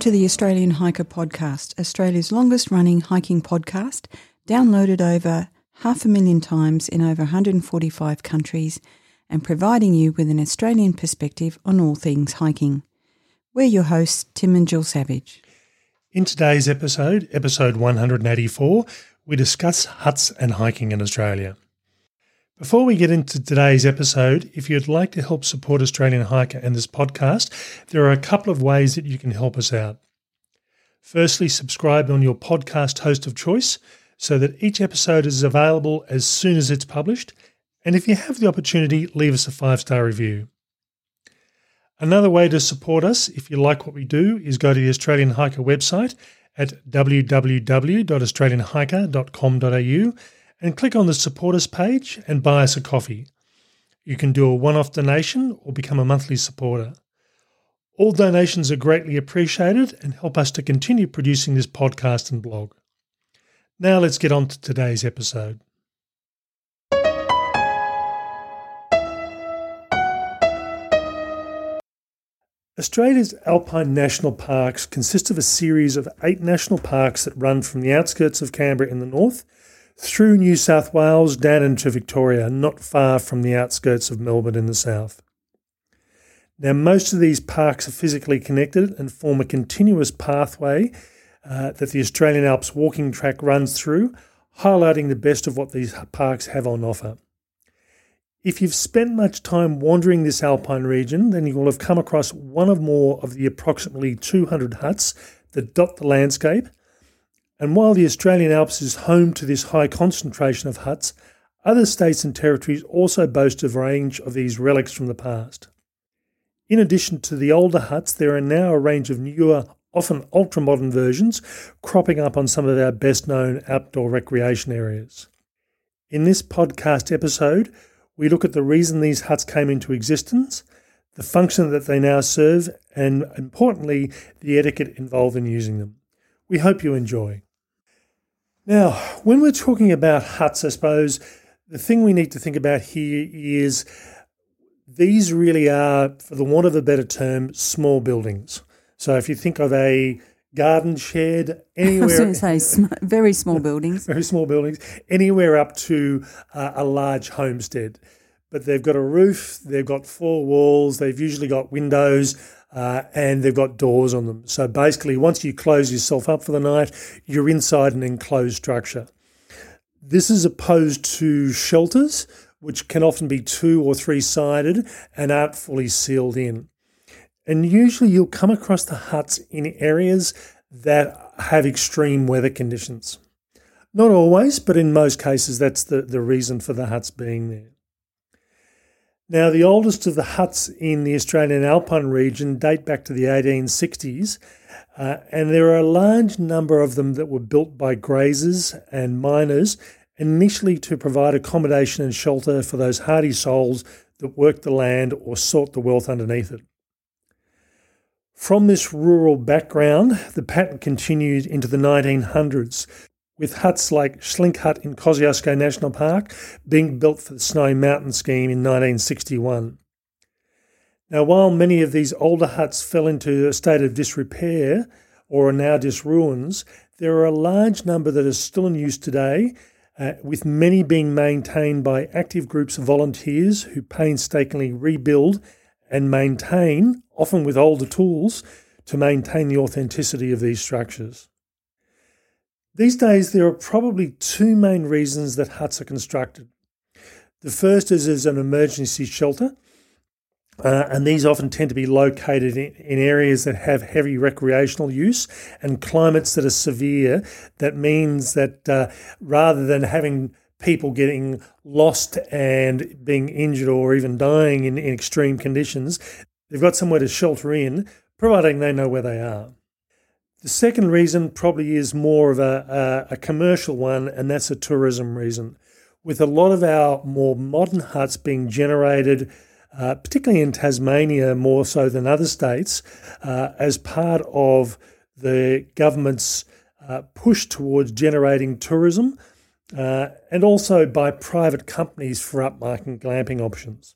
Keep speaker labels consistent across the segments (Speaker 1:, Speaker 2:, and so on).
Speaker 1: To the Australian Hiker Podcast, Australia's longest running hiking podcast, downloaded over half a million times in over 145 countries and providing you with an Australian perspective on all things hiking. We're your hosts, Tim and Jill Savage.
Speaker 2: In today's episode, episode 184, we discuss huts and hiking in Australia. Before we get into today's episode, if you'd like to help support Australian Hiker and this podcast, there are a couple of ways that you can help us out. Firstly, subscribe on your podcast host of choice so that each episode is available as soon as it's published. And if you have the opportunity, leave us a five star review. Another way to support us, if you like what we do, is go to the Australian Hiker website at www.australianhiker.com.au and click on the Support Us page and buy us a coffee. You can do a one off donation or become a monthly supporter. All donations are greatly appreciated and help us to continue producing this podcast and blog. Now let's get on to today's episode. Australia's alpine national parks consist of a series of eight national parks that run from the outskirts of Canberra in the north through New South Wales down into Victoria, not far from the outskirts of Melbourne in the south. Now, most of these parks are physically connected and form a continuous pathway uh, that the Australian Alps walking track runs through, highlighting the best of what these parks have on offer. If you've spent much time wandering this alpine region, then you will have come across one or more of the approximately 200 huts that dot the landscape and while the Australian Alps is home to this high concentration of huts, other states and territories also boast a range of these relics from the past. In addition to the older huts, there are now a range of newer, often ultra modern versions cropping up on some of our best known outdoor recreation areas. In this podcast episode, we look at the reason these huts came into existence, the function that they now serve, and importantly, the etiquette involved in using them. We hope you enjoy. Now, when we're talking about huts, I suppose the thing we need to think about here is these really are, for the want of a better term, small buildings. So if you think of a garden shed anywhere. I
Speaker 1: was going to say very small buildings.
Speaker 2: very small buildings, anywhere up to uh, a large homestead. But they've got a roof, they've got four walls, they've usually got windows, uh, and they've got doors on them. So basically, once you close yourself up for the night, you're inside an enclosed structure. This is opposed to shelters, which can often be two or three sided and aren't fully sealed in. And usually, you'll come across the huts in areas that have extreme weather conditions. Not always, but in most cases, that's the, the reason for the huts being there. Now, the oldest of the huts in the Australian Alpine region date back to the 1860s, uh, and there are a large number of them that were built by grazers and miners initially to provide accommodation and shelter for those hardy souls that worked the land or sought the wealth underneath it. From this rural background, the pattern continued into the 1900s with huts like Schlink Hut in Kosciuszko National Park being built for the Snowy Mountain scheme in 1961. Now, while many of these older huts fell into a state of disrepair or are now just ruins, there are a large number that are still in use today, uh, with many being maintained by active groups of volunteers who painstakingly rebuild and maintain, often with older tools, to maintain the authenticity of these structures. These days, there are probably two main reasons that huts are constructed. The first is as an emergency shelter, uh, and these often tend to be located in, in, areas that have heavy recreational use and climates that are severe. That means that uh, rather than having people getting lost and being injured or even dying in, in extreme conditions, they've got somewhere to shelter in, providing they know where they are. The second reason probably is more of a, a, a, commercial one, and that's a tourism reason. With a lot of our more modern huts being generated, uh, particularly in Tasmania more so than other states, uh, as part of the government's uh, push towards generating tourism, uh, and also by private companies for upmarket glamping options.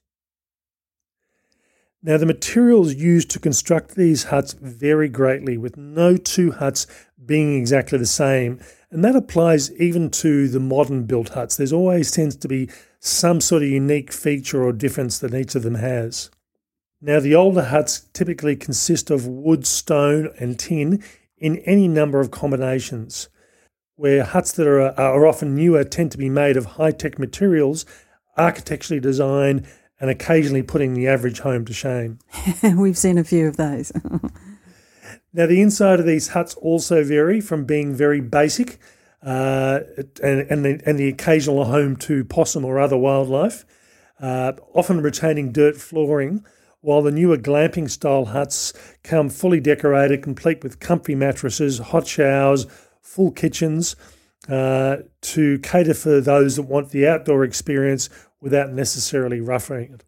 Speaker 2: Now, the materials used to construct these huts vary greatly, with no two huts being exactly the same. And that applies even to the modern built huts. There's always tends to be some sort of unique feature or difference that each of them has. Now, the older huts typically consist of wood, stone, and tin in any number of combinations, where huts that are, are often newer tend to be made of high tech materials, architecturally designed, and occasionally putting the average home to shame.
Speaker 1: We've seen a few of those.
Speaker 2: now, the inside of these huts also vary from being very basic uh, and, and, the, and the occasional home to possum or other wildlife, uh, often retaining dirt flooring, while the newer glamping style huts come fully decorated, complete with comfy mattresses, hot showers, full kitchens. Uh, to cater for those that want the outdoor experience without necessarily roughing it.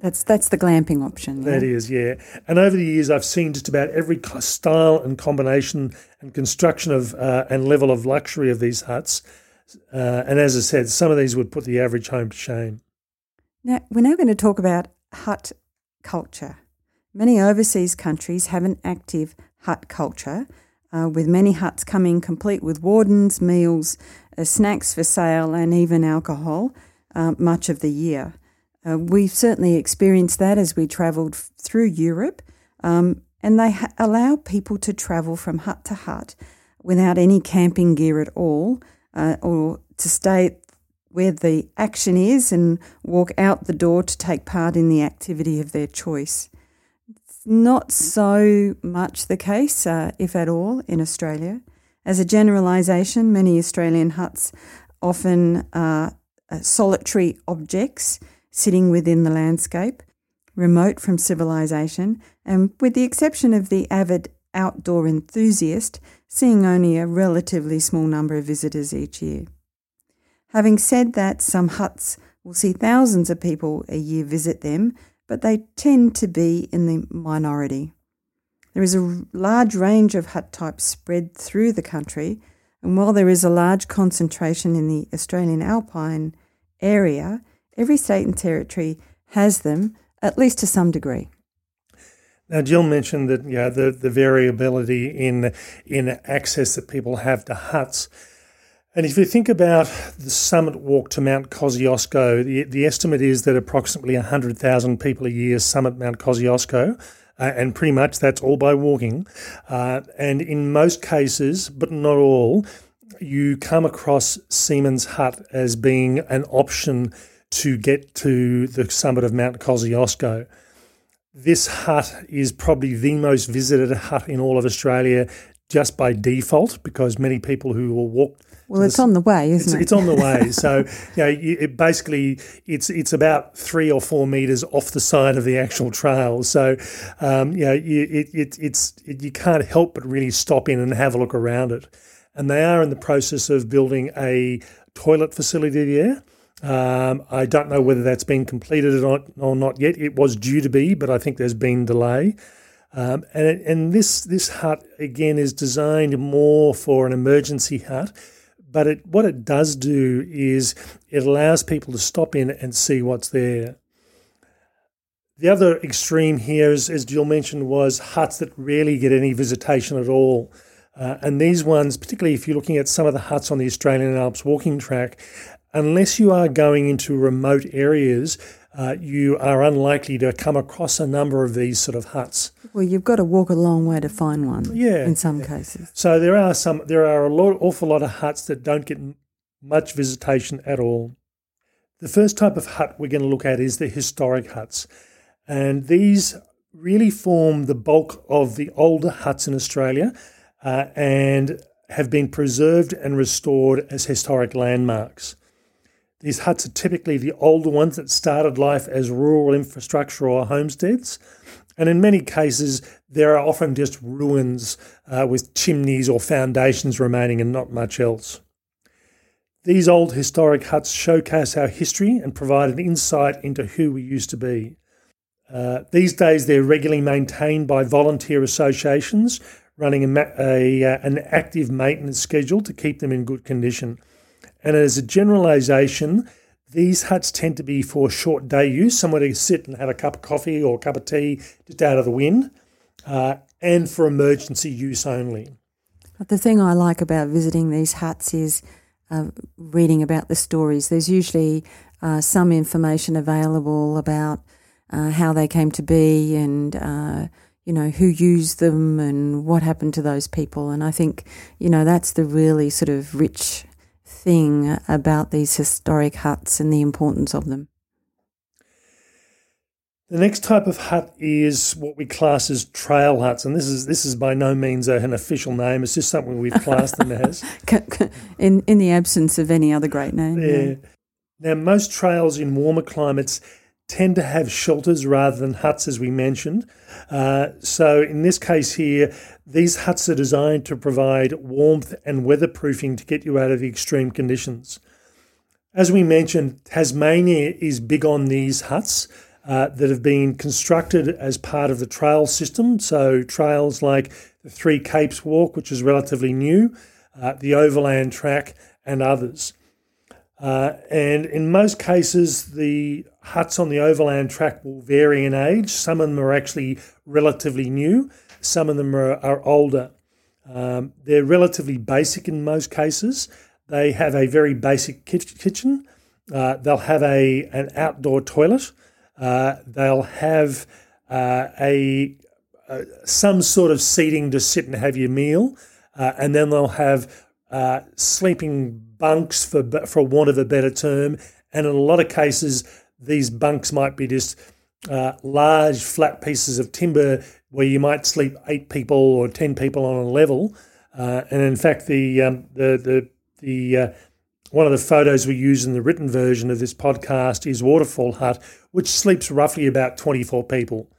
Speaker 1: That's that's the glamping option.
Speaker 2: Yeah? That is, yeah. And over the years, I've seen just about every style and combination and construction of uh, and level of luxury of these huts. Uh, and as I said, some of these would put the average home to shame.
Speaker 1: Now we're now going to talk about hut culture. Many overseas countries have an active hut culture, uh, with many huts coming complete with wardens, meals, uh, snacks for sale, and even alcohol uh, much of the year. Uh, we've certainly experienced that as we travelled f- through Europe, um, and they ha- allow people to travel from hut to hut without any camping gear at all, uh, or to stay where the action is and walk out the door to take part in the activity of their choice. It's not so much the case, uh, if at all, in Australia. As a generalisation, many Australian huts often are uh, solitary objects sitting within the landscape, remote from civilization, and with the exception of the avid outdoor enthusiast, seeing only a relatively small number of visitors each year. Having said that, some huts will see thousands of people a year visit them, but they tend to be in the minority. There is a large range of hut types spread through the country, and while there is a large concentration in the Australian alpine area, every state and territory has them, at least to some degree.
Speaker 2: Now, Jill mentioned that yeah, the, the variability in in access that people have to huts. And if you think about the summit walk to Mount Kosciuszko, the, the estimate is that approximately 100,000 people a year summit Mount Kosciuszko, uh, and pretty much that's all by walking. Uh, and in most cases, but not all, you come across Seaman's Hut as being an option to get to the summit of Mount Kosciuszko. This hut is probably the most visited hut in all of Australia just by default because many people who will walk
Speaker 1: well, it's on the way,
Speaker 2: isn't
Speaker 1: it's,
Speaker 2: it? It's on the way. So, you know, it basically it's it's about three or four meters off the side of the actual trail. So, um, you know, it, it, it's it, you can't help but really stop in and have a look around it and they are in the process of building a toilet facility there. Um, I don't know whether that's been completed or not, or not, yet. It was due to be, but I think there's been delay. Um, and and this this hut again is designed more for an emergency hut, but it, what it does do is it allows people to stop in and see what's there. The other extreme here, is, as Jill mentioned, was huts that rarely get any visitation at all. Uh, and these ones, particularly if you're looking at some of the huts on the Australian Alps walking track, unless you are going into remote areas, uh, you are unlikely to come across a number of these sort of huts.
Speaker 1: Well, you've got to walk a long way to find one.
Speaker 2: Yeah,
Speaker 1: in some cases.
Speaker 2: So there are some. There are a lot, awful lot of huts that don't get much visitation at all. The first type of hut we're going to look at is the historic huts, and these really form the bulk of the older huts in Australia uh, and have been preserved and restored as historic landmarks. These huts are typically the older ones that started life as rural infrastructure or homesteads. And in many cases, there are often just ruins uh, with chimneys or foundations remaining and not much else. These old historic huts showcase our history and provide an insight into who we used to be. Uh, these days, they're regularly maintained by volunteer associations running a, a uh, an active maintenance schedule to keep them in good condition. And as a generalisation, these huts tend to be for short day use, somewhere to sit and have a cup of coffee or a cup of tea just out of the wind, uh, and for emergency use only.
Speaker 1: But the thing I like about visiting these huts is uh, reading about the stories. There's usually uh, some information available about uh, how they came to be and uh, you know who used them and what happened to those people. And I think you know that's the really sort of rich thing about these historic huts and the importance of them.
Speaker 2: The next type of hut is what we class as trail huts, and this is this is by no means an official name. It's just something we've classed them as.
Speaker 1: In in the absence of any other great name.
Speaker 2: Yeah. yeah. Now, most trails in warmer climates tend to have shelters rather than huts, as we mentioned. Uh, so, in this case here, these huts are designed to provide warmth and weatherproofing to get you out of the extreme conditions. As we mentioned, Tasmania is big on these huts uh, that have been constructed as part of the trail system. So, trails like the Three Capes Walk, which is relatively new, uh, the Overland Track, and others. Uh, and in most cases, the huts on the Overland Track will vary in age. Some of them are actually relatively new, some of them are, are older. Um, they're relatively basic in most cases. They have a very basic kitchen. Uh, they'll have a an outdoor toilet. Uh, they'll have uh, a, a, some sort of seating to sit and have your meal, uh, and then they'll have uh, sleeping bunks, for for want of a better term. And in a lot of cases, these bunks might be just uh, large flat pieces of timber where you might sleep eight people or ten people on a level. and in fact, the um, the the the one of the photos we use in the written version of this podcast is Waterfall Hut, which sleeps roughly about 24 people.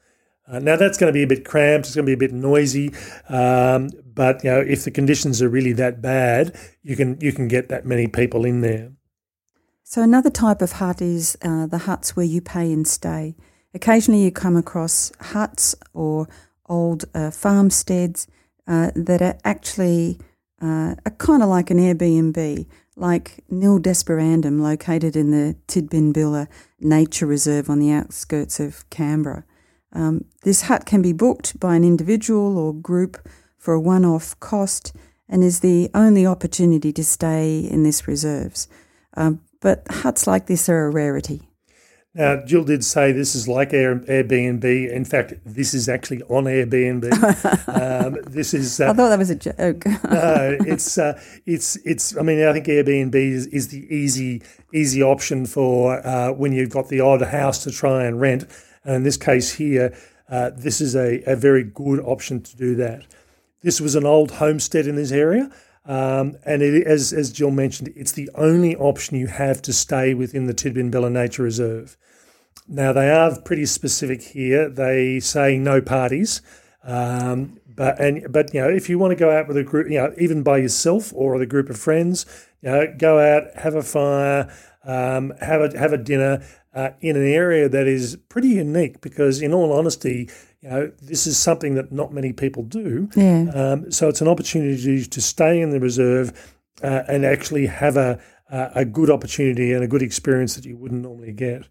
Speaker 2: Uh, now that's going to be a bit cramped. It's going to be a bit noisy, um, but you know if the conditions are really that bad, you can you can get that many people in there.
Speaker 1: So another type of hut is uh, the huts where you pay and stay. Occasionally, you come across huts or old uh, farmsteads uh, that are actually uh, are kind of like an Airbnb like Nil Desperandum, located in the Tidbinbilla Nature Reserve on the outskirts of Canberra. Um, this hut can be booked by an individual or group for a one off cost and is the only opportunity to stay in this reserves. Um, but huts like this are a rarity.
Speaker 2: Now, Jill did say this is like Air- Airbnb. In fact, this is actually on Airbnb. um, this is.
Speaker 1: Uh, I thought that was a joke.
Speaker 2: no, it's uh, it's it's. I mean, I think Airbnb is, is the easy easy option for uh, when you've got the odd house to try and rent. And in this case here, uh, this is a, a very good option to do that. This was an old homestead in this area. Um, and it, as, as Jill mentioned, it's the only option you have to stay within the Tidbinbilla Nature Reserve. Now, they are pretty specific here. They say no parties. Um, but and but you know if you want to go out with a group, you know even by yourself or with a group of friends, you know go out, have a fire, um, have a have a dinner uh, in an area that is pretty unique. Because in all honesty, you know, this is something that not many people do.
Speaker 1: Yeah.
Speaker 2: Um, so it's an opportunity to stay in the reserve uh, and actually have a, a good opportunity and a good experience that you wouldn't normally get.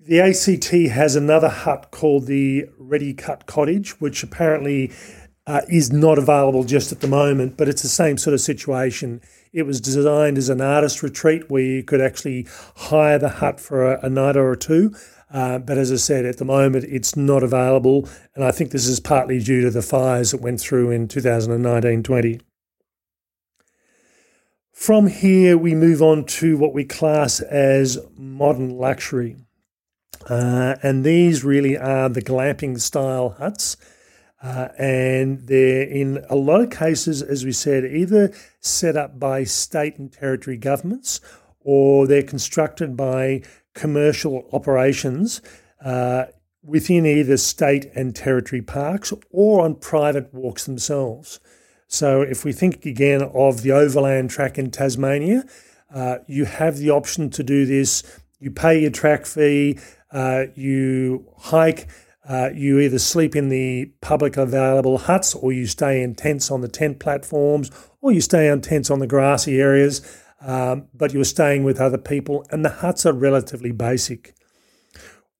Speaker 2: The ACT has another hut called the Ready Cut Cottage, which apparently uh, is not available just at the moment, but it's the same sort of situation. It was designed as an artist retreat where you could actually hire the hut for a, a night or two uh, but as I said, at the moment, it's not available. And I think this is partly due to the fires that went through in 2019 20. From here, we move on to what we class as modern luxury. Uh, and these really are the glamping style huts. Uh, and they're in a lot of cases, as we said, either set up by state and territory governments or they're constructed by commercial operations uh, within either state and territory parks or on private walks themselves. So, if we think again of the overland track in Tasmania, uh, you have the option to do this. You pay your track fee, uh, you hike, uh, you either sleep in the public available huts or you stay in tents on the tent platforms or you stay on tents on the grassy areas. um, but you're staying with other people, and the huts are relatively basic.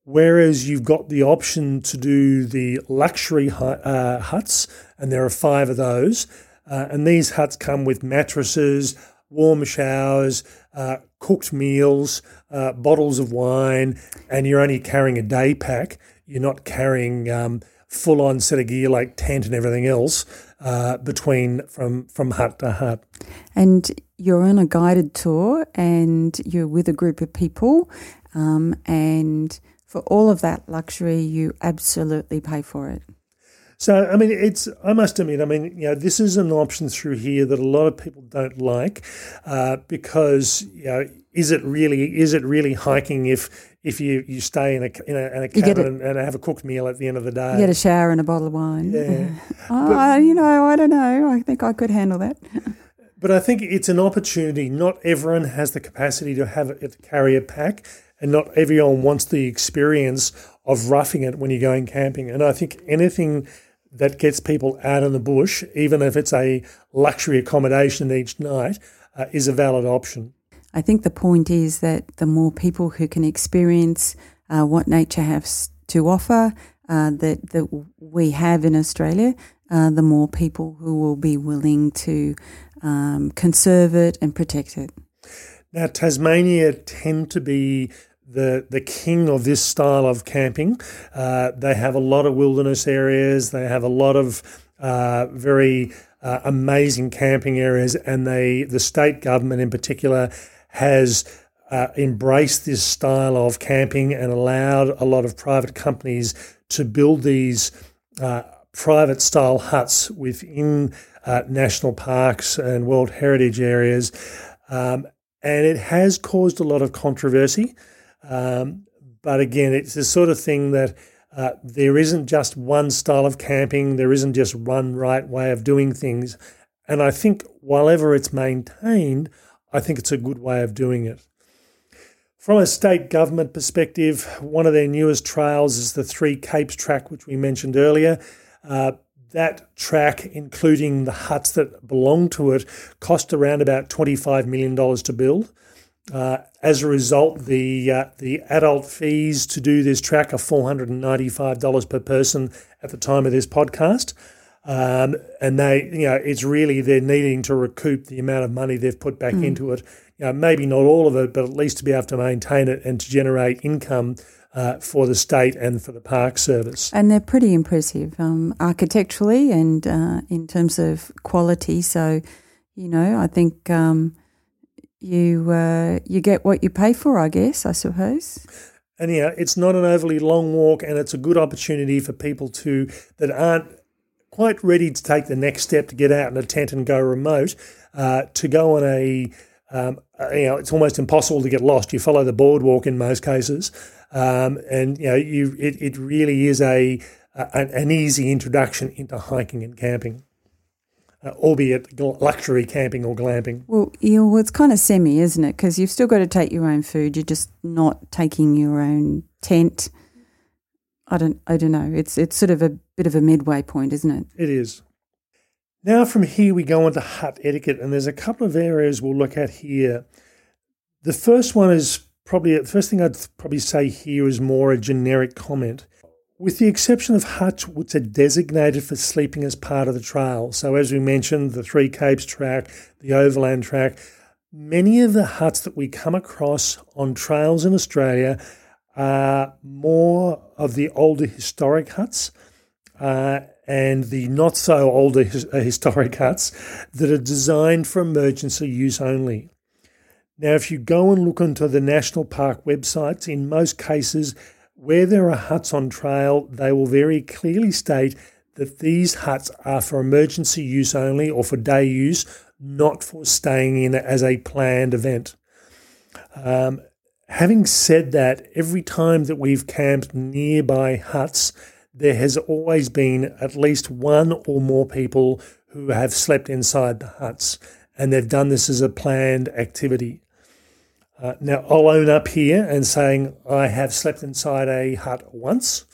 Speaker 2: Whereas you've got the option to do the luxury uh, huts, and there are five of those. Uh, and these huts come with mattresses, warm showers, uh, cooked meals, uh, bottles of wine, and you're only carrying a day pack. You're not carrying um, full on set of gear like tent and everything else uh, between from from hut to hut.
Speaker 1: And you're on a guided tour, and you're with a group of people, um, and for all of that luxury, you absolutely pay for it.
Speaker 2: So, I mean, it's, I must admit, I mean, you know, this is an option through here that a lot of people don't like uh, because, you know, is it really, is it really hiking if, if you, you stay in a, in a, in a cabin a, and, have a cooked meal at the end of the day?
Speaker 1: You get a shower and a bottle of wine.
Speaker 2: Yeah.
Speaker 1: oh, but, you know, I don't know. I think I could handle that.
Speaker 2: but I think it's an opportunity. Not everyone has the capacity to have to carry a pack and not everyone wants the experience of roughing it when you're going camping. And I think anything that gets people out in the bush, even if it's a luxury accommodation each night, uh, is a valid option.
Speaker 1: I think the point is that the more people who can experience uh, what nature has to offer, uh, that that we have in Australia, uh, the more people who will be willing to um, conserve it and protect it.
Speaker 2: Now, Tasmania tend to be the the king of this style of camping. Uh, they have a lot of wilderness areas. They have a lot of uh, very uh, amazing camping areas, and they the state government in particular has uh, embraced this style of camping and allowed a lot of private companies to build these uh, private style huts within uh, national parks and World Heritage areas. Um, and it has caused a lot of controversy. Um, but again, it's the sort of thing that uh, there isn't just one style of camping, there isn't just one right way of doing things. And I think, while ever it's maintained, I think it's a good way of doing it. From a state government perspective, one of their newest trails is the Three Capes track, which we mentioned earlier. Uh, that track, including the huts that belong to it, cost around about $25 million to build. Uh, as a result, the uh, the adult fees to do this track are four hundred and ninety five dollars per person at the time of this podcast, um, and they you know it's really they're needing to recoup the amount of money they've put back mm. into it. You know, maybe not all of it, but at least to be able to maintain it and to generate income uh, for the state and for the park service.
Speaker 1: And they're pretty impressive um, architecturally and uh, in terms of quality. So, you know, I think. Um, you uh, you get what you pay for, I guess. I suppose.
Speaker 2: And yeah, it's not an overly long walk, and it's a good opportunity for people to that aren't quite ready to take the next step to get out in a tent and go remote, uh, to go on a um, you know, it's almost impossible to get lost. You follow the boardwalk in most cases, um, and you know, you it, it really is a, a an easy introduction into hiking and camping uh, albeit luxury camping or glamping.
Speaker 1: Well, yeah, well, it's kind of semi, isn't it? Because you've still got to take your own food. You're just not taking your own tent. I don't, I don't know. It's it's sort of a bit of a midway point, isn't it?
Speaker 2: It is. Now, from here, we go on to hut etiquette, and there's a couple of areas we'll look at here. The first one is probably the first thing I'd probably say here is more a generic comment with the exception of huts which are designated for sleeping as part of the trail. So, as we mentioned, the Three Capes track, the Overland track, many of the huts that we come across on trails in Australia are more of the older historic huts uh, and the not so older his, uh, historic huts that are designed for emergency use only. Now, if you go and look onto the national park websites, in most cases, where there are huts on trail, they will very clearly state that these huts are for emergency use only or for day use, not for staying in as a planned event. Um, having said that, every time that we've camped nearby huts, there has always been at least one or more people who have slept inside the huts, and they've done this as a planned activity. Uh, now, I'll own up here and saying I have slept inside a hut once,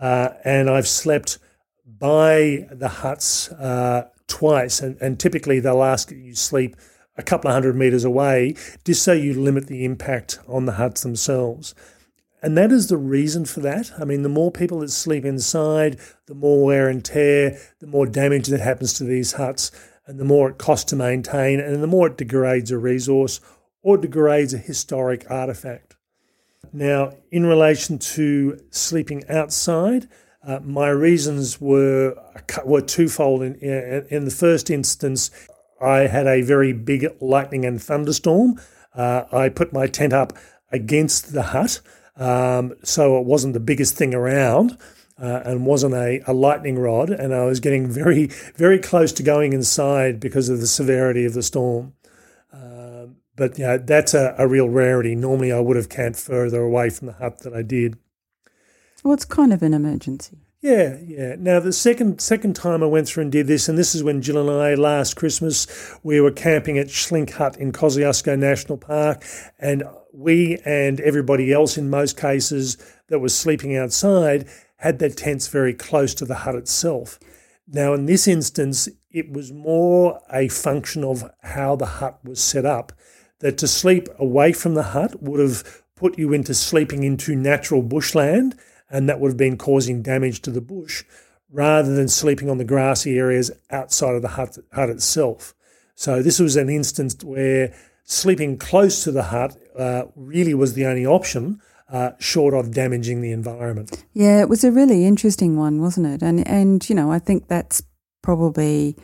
Speaker 2: uh, and I've slept by the huts uh, twice. And, and, typically, they'll ask that you sleep a couple of hundred metres away, just so you limit the impact on the huts themselves. And that is the reason for that. I mean, the more people that sleep inside, the more wear and tear, the more damage that happens to these huts, and the more it costs to maintain, and the more it degrades a resource or degrades a historic artifact. Now, in relation to sleeping outside, uh, my reasons were were twofold. In, in, the first instance, I had a very big lightning and thunderstorm. Uh, I put my tent up against the hut, um, so it wasn't the biggest thing around. Uh, and wasn't a, a lightning rod, and I was getting very, very close to going inside because of the severity of the storm. Um, but you know, that's a, a real rarity. Normally, I would have camped further away from the hut than I did.
Speaker 1: Well, it's kind of an emergency.
Speaker 2: Yeah, yeah. Now the second second time I went through and did this, and this is when Jill and I last Christmas we were camping at Schlink Hut in Kosciuszko National Park, and we and everybody else in most cases that was sleeping outside had their tents very close to the hut itself. Now in this instance, it was more a function of how the hut was set up. That to sleep away from the hut would have put you into sleeping into natural bushland and that would have been causing damage to the bush rather than sleeping on the grassy areas outside of the hut, hut itself. So this was an instance where sleeping close to the hut uh, really was the only option. Uh, short of damaging the environment.
Speaker 1: Yeah, it was a really interesting one, wasn't it? And and you know, I think that's probably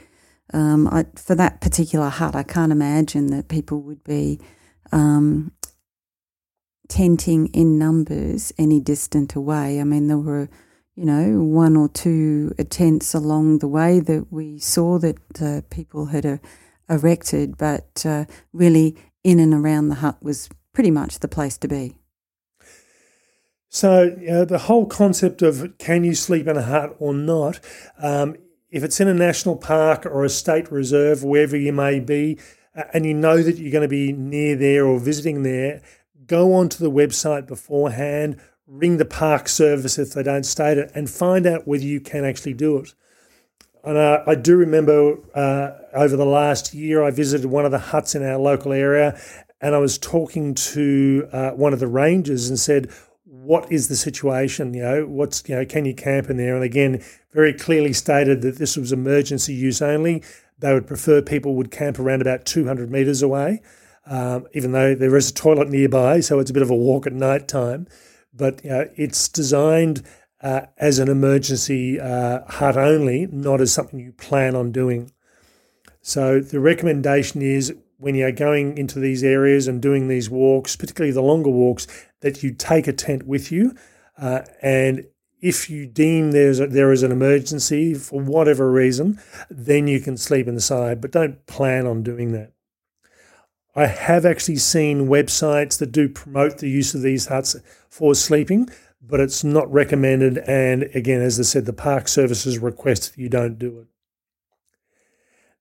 Speaker 1: um, I, for that particular hut. I can't imagine that people would be um, tenting in numbers any distant away. I mean, there were, you know, one or two tents along the way that we saw that uh, people had uh, erected, but uh, really in and around the hut was pretty much the place to be.
Speaker 2: So, the whole concept of can you sleep in a hut or not, um, if it's in a national park or a state reserve, wherever you may be, and you know that you're going to be near there or visiting there, go onto the website beforehand, ring the park service if they don't state it, and find out whether you can actually do it. And uh, I do remember uh, over the last year, I visited one of the huts in our local area, and I was talking to uh, one of the rangers and said, "What is the situation? You know, what's you know, can you camp in there?" And again, very clearly stated that this was emergency use only. They would prefer people would camp around about 200 metres away um, even though there is a toilet nearby, so it's a bit of a walk at night time. But you know, it's designed uh, as an emergency uh, hut only, not as something you plan on doing. So the recommendation is when you're going into these areas and doing these walks, particularly the longer walks, that you take a tent with you. Uh, and if you deem there's a, there is an emergency for whatever reason, then you can sleep inside, but don't plan on doing that. I have actually seen websites that do promote the use of these huts for sleeping, but it's not recommended. And again, as I said, the park services request that you don't do it.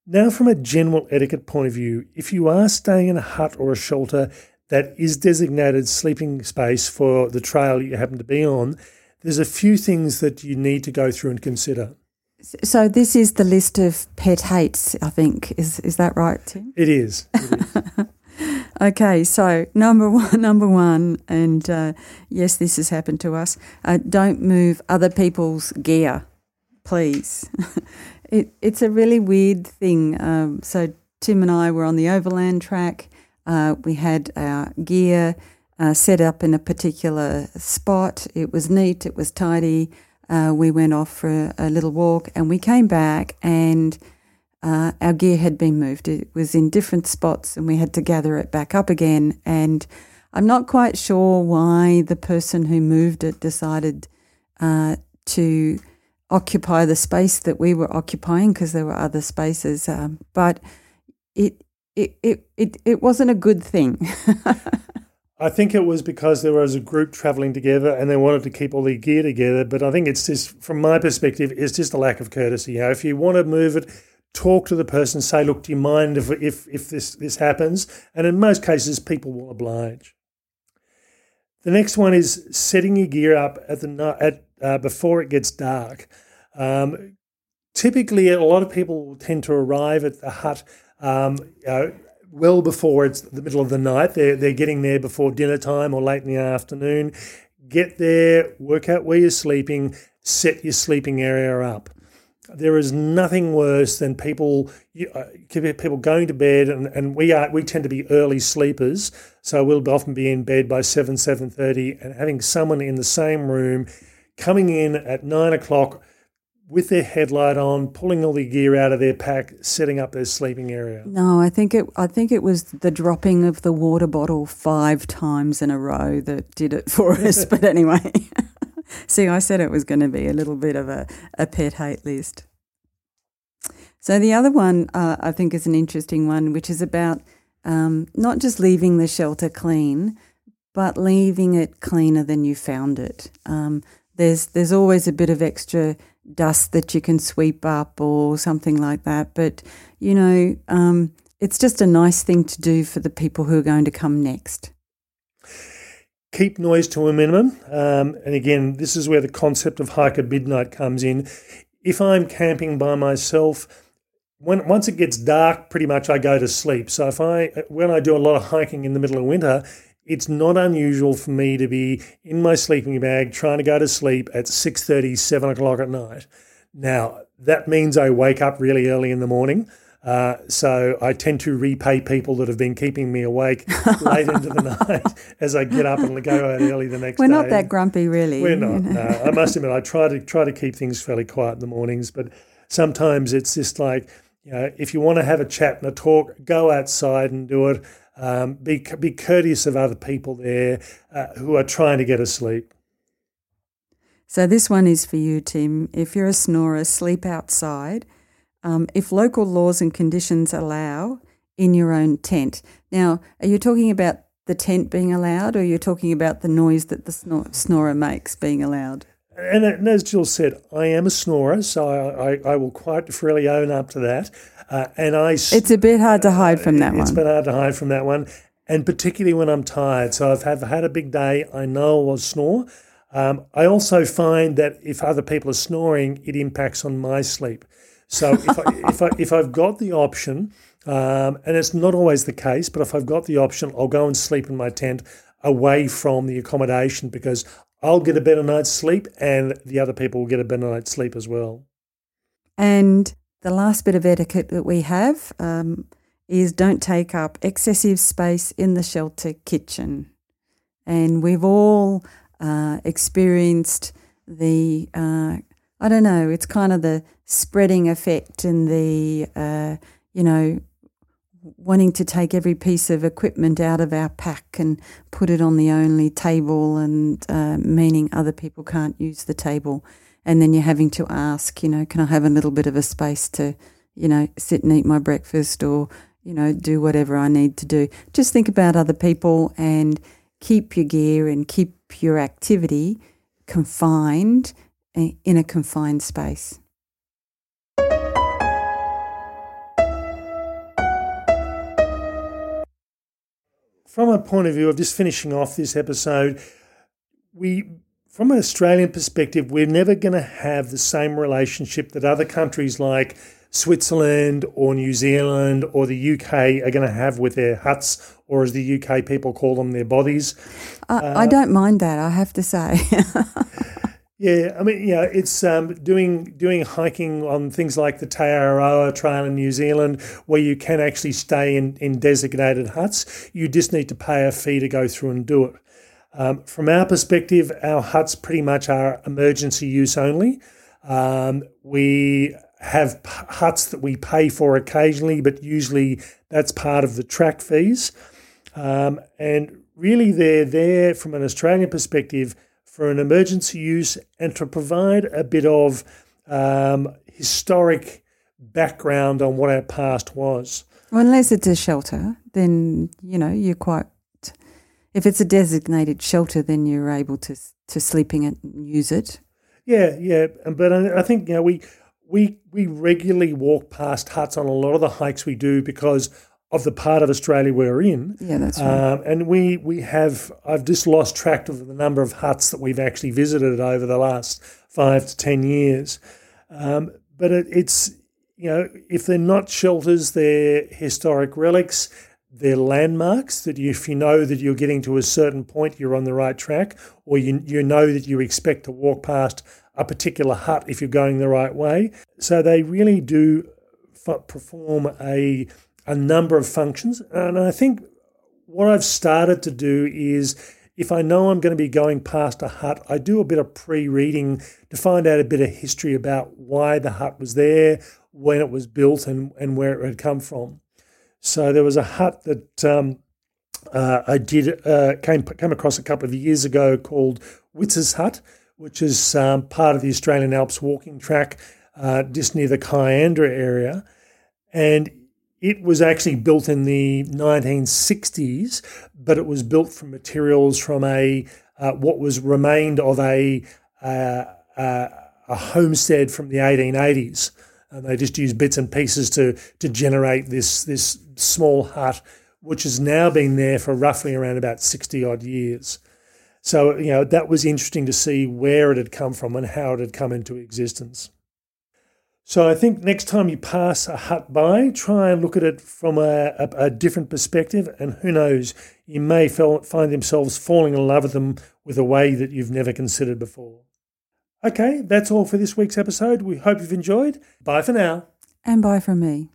Speaker 2: Now, from a general etiquette point of view, if you are staying in a hut or a shelter that is designated sleeping space for the trail you happen to be on, there's a few things that you need to go through and consider.
Speaker 1: So this is the list of pet hates. I think is is that right, Tim?
Speaker 2: It is. It is.
Speaker 1: okay, so number one, number one, and uh, yes, this has happened to us. Uh, don't move other people's gear, please. it, it's a really weird thing. Um, so Tim and I were on the overland track. Uh, we had our gear uh, set up in a particular spot. It was neat. It was tidy uh, we went off for a, a, little walk and we came back and uh, our gear had been moved. It was in different spots and we had to gather it back up again. And I'm not quite sure why the person who moved it decided uh, to occupy the space that we were occupying because there were other spaces. Um, but it, it, it, it, it wasn't a good thing.
Speaker 2: I think it was because there was a group traveling together and they wanted to keep all their gear together. But I think it's just, from my perspective, it's just a lack of courtesy. You know, if you want to move it, talk to the person, say, "Look, do you mind if if if this this happens?" And in most cases, people will oblige. The next one is setting your gear up at the at uh, before it gets dark. Um, typically, a lot of people tend to arrive at the hut um, well before it's the middle of the night. They're, they're getting there before dinner time or late in the afternoon. Get there, work out where you're sleeping, set your sleeping area up. There is nothing worse than people uh, people going to bed, and, and we are we tend to be early sleepers, so we'll often be in bed by seven seven thirty, and having someone in the same room coming in at nine o'clock with their headlight on, pulling all the gear out of their pack, setting up their sleeping area.
Speaker 1: No, I think it. I think it was the dropping of the water bottle five times in a row that did it for us. but anyway, see, I said it was going to be a little bit of a, a pet hate list. So the other one uh, I think is an interesting one, which is about um, not just leaving the shelter clean, but leaving it cleaner than you found it. Um, there's there's always a bit of extra dust that you can sweep up or something like that. But, you know, um, it's just a nice thing to do for the people who are going to come next.
Speaker 2: Keep noise to a minimum. Um, and again, this is where the concept of hiker midnight comes in. If I'm camping by myself, when once it gets dark, pretty much I go to sleep. So if I when I do a lot of hiking in the middle of winter, it's not unusual for me to be in my sleeping bag trying to go to sleep at 6.30 7 o'clock at night now that means i wake up really early in the morning uh, so I tend to repay people that have been keeping me awake late into the night as I get up and go out early the next
Speaker 1: We're
Speaker 2: day.
Speaker 1: We're not that grumpy, really.
Speaker 2: We're not. no. I must admit, I try to try to keep things fairly quiet in the mornings, but sometimes it's just like you know, if you want to have a chat and a talk, go outside and do it. Um, be be courteous of other people there uh, who are trying to get asleep.
Speaker 1: So this one is for you, Tim. If you're a snorer, sleep outside. Um, if local laws and conditions allow, in your own tent. Now, are you talking about the tent being allowed, or are you're talking about the noise that the snor- snorer makes being allowed?
Speaker 2: And, and, as Jill said, I am a snorer, so I, I, I will quite freely own up to that. Uh, and I,
Speaker 1: it's a bit hard to hide from that one.
Speaker 2: It's been hard to hide from that one, and particularly when I'm tired. So I've have had a big day. I know I will snore. Um, I also find that if other people are snoring, it impacts on my sleep. So if, I, if, I, if I've got the option, um, and it's not always the case, but if I've got the option, I'll go and sleep in my tent away from the accommodation because I'll get a better night's sleep and the other people will get a better night's sleep as well.
Speaker 1: And the last bit of etiquette that we have um, is don't take up excessive space in the shelter kitchen. And we've all uh, experienced the, uh, I don't know, it's kind of the spreading effect and the, uh, you know, wanting to take every piece of equipment out of our pack and put it on the only table and uh, meaning other people can't use the table and then you're having to ask, you know, can I have a little bit of a space to, you know, sit and eat my breakfast or, you know, do whatever I need to do. Just think about other people and keep your gear and keep your activity confined eh, in a confined space.
Speaker 2: From a point of view of just finishing off this episode, we from an Australian perspective, we're never going to have the same relationship that other countries like Switzerland or New Zealand or the UK are going to have with their huts, or as the UK people call them, their bothies.
Speaker 1: Uh, uh, I don't mind that, I have to say.
Speaker 2: yeah, I mean, yeah, it's um, doing doing hiking on things like the Te Araroa Trail in New Zealand, where you can actually stay in, in designated huts. You just need to pay a fee to go through and do it. Um, from our perspective, our huts pretty much are emergency use only. Um, we have p- huts that we pay for occasionally, but usually that's part of the track fees. Um, and really, they're there from an Australian perspective for an emergency use and to provide a bit of um, historic background on what our past was.
Speaker 1: Well, unless it's a shelter, then you know you're quite if it's a designated shelter, then you're able to to sleeping it and use it.
Speaker 2: Yeah, yeah, but I think you know we we we regularly walk past huts on a lot of the hikes we do because of the part of Australia we're in.
Speaker 1: Yeah, that's right.
Speaker 2: Um, and we we have I've just lost track of the number of huts that we've actually visited over the last five to ten years. Um, but it, it's you know if they're not shelters, they're historic relics they're landmarks that if you know that you're getting to a certain point, you're on the right track, or you, you know that you expect to walk past a particular hut if you're going the right way. So they really do f- perform a, a number of functions. And I think what I've started to do is if I know I'm going to be going past a hut, I do a bit of pre reading to find out a bit of history about why the hut was there, when it was built, and, and where it had come from. So there was a hut that um, uh, I did uh, came came across a couple of years ago called Witz's Hut, which is um, part of the Australian Alps walking track uh, just near the Kiandra area, and it was actually built in the 1960s, but it was built from materials from a uh, what was remained of a uh, uh, a homestead from the 1880s, and they just use bits and pieces to to generate this this small hut, which has now been there for roughly around about 60 odd years. So you know that was interesting to see where it had come from and how it had come into existence. So I think next time you pass a hut by, try and look at it from a, a, a different perspective, and who knows, you may find themselves falling in love with them with a way that you've never considered before. Okay, that's all for this week's episode. We hope you've enjoyed. Bye for now.
Speaker 1: And bye from me.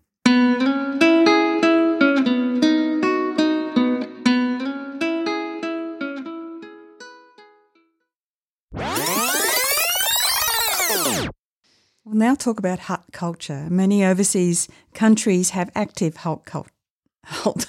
Speaker 1: We'll now talk about hut culture. Many overseas countries have active hut, cult- hut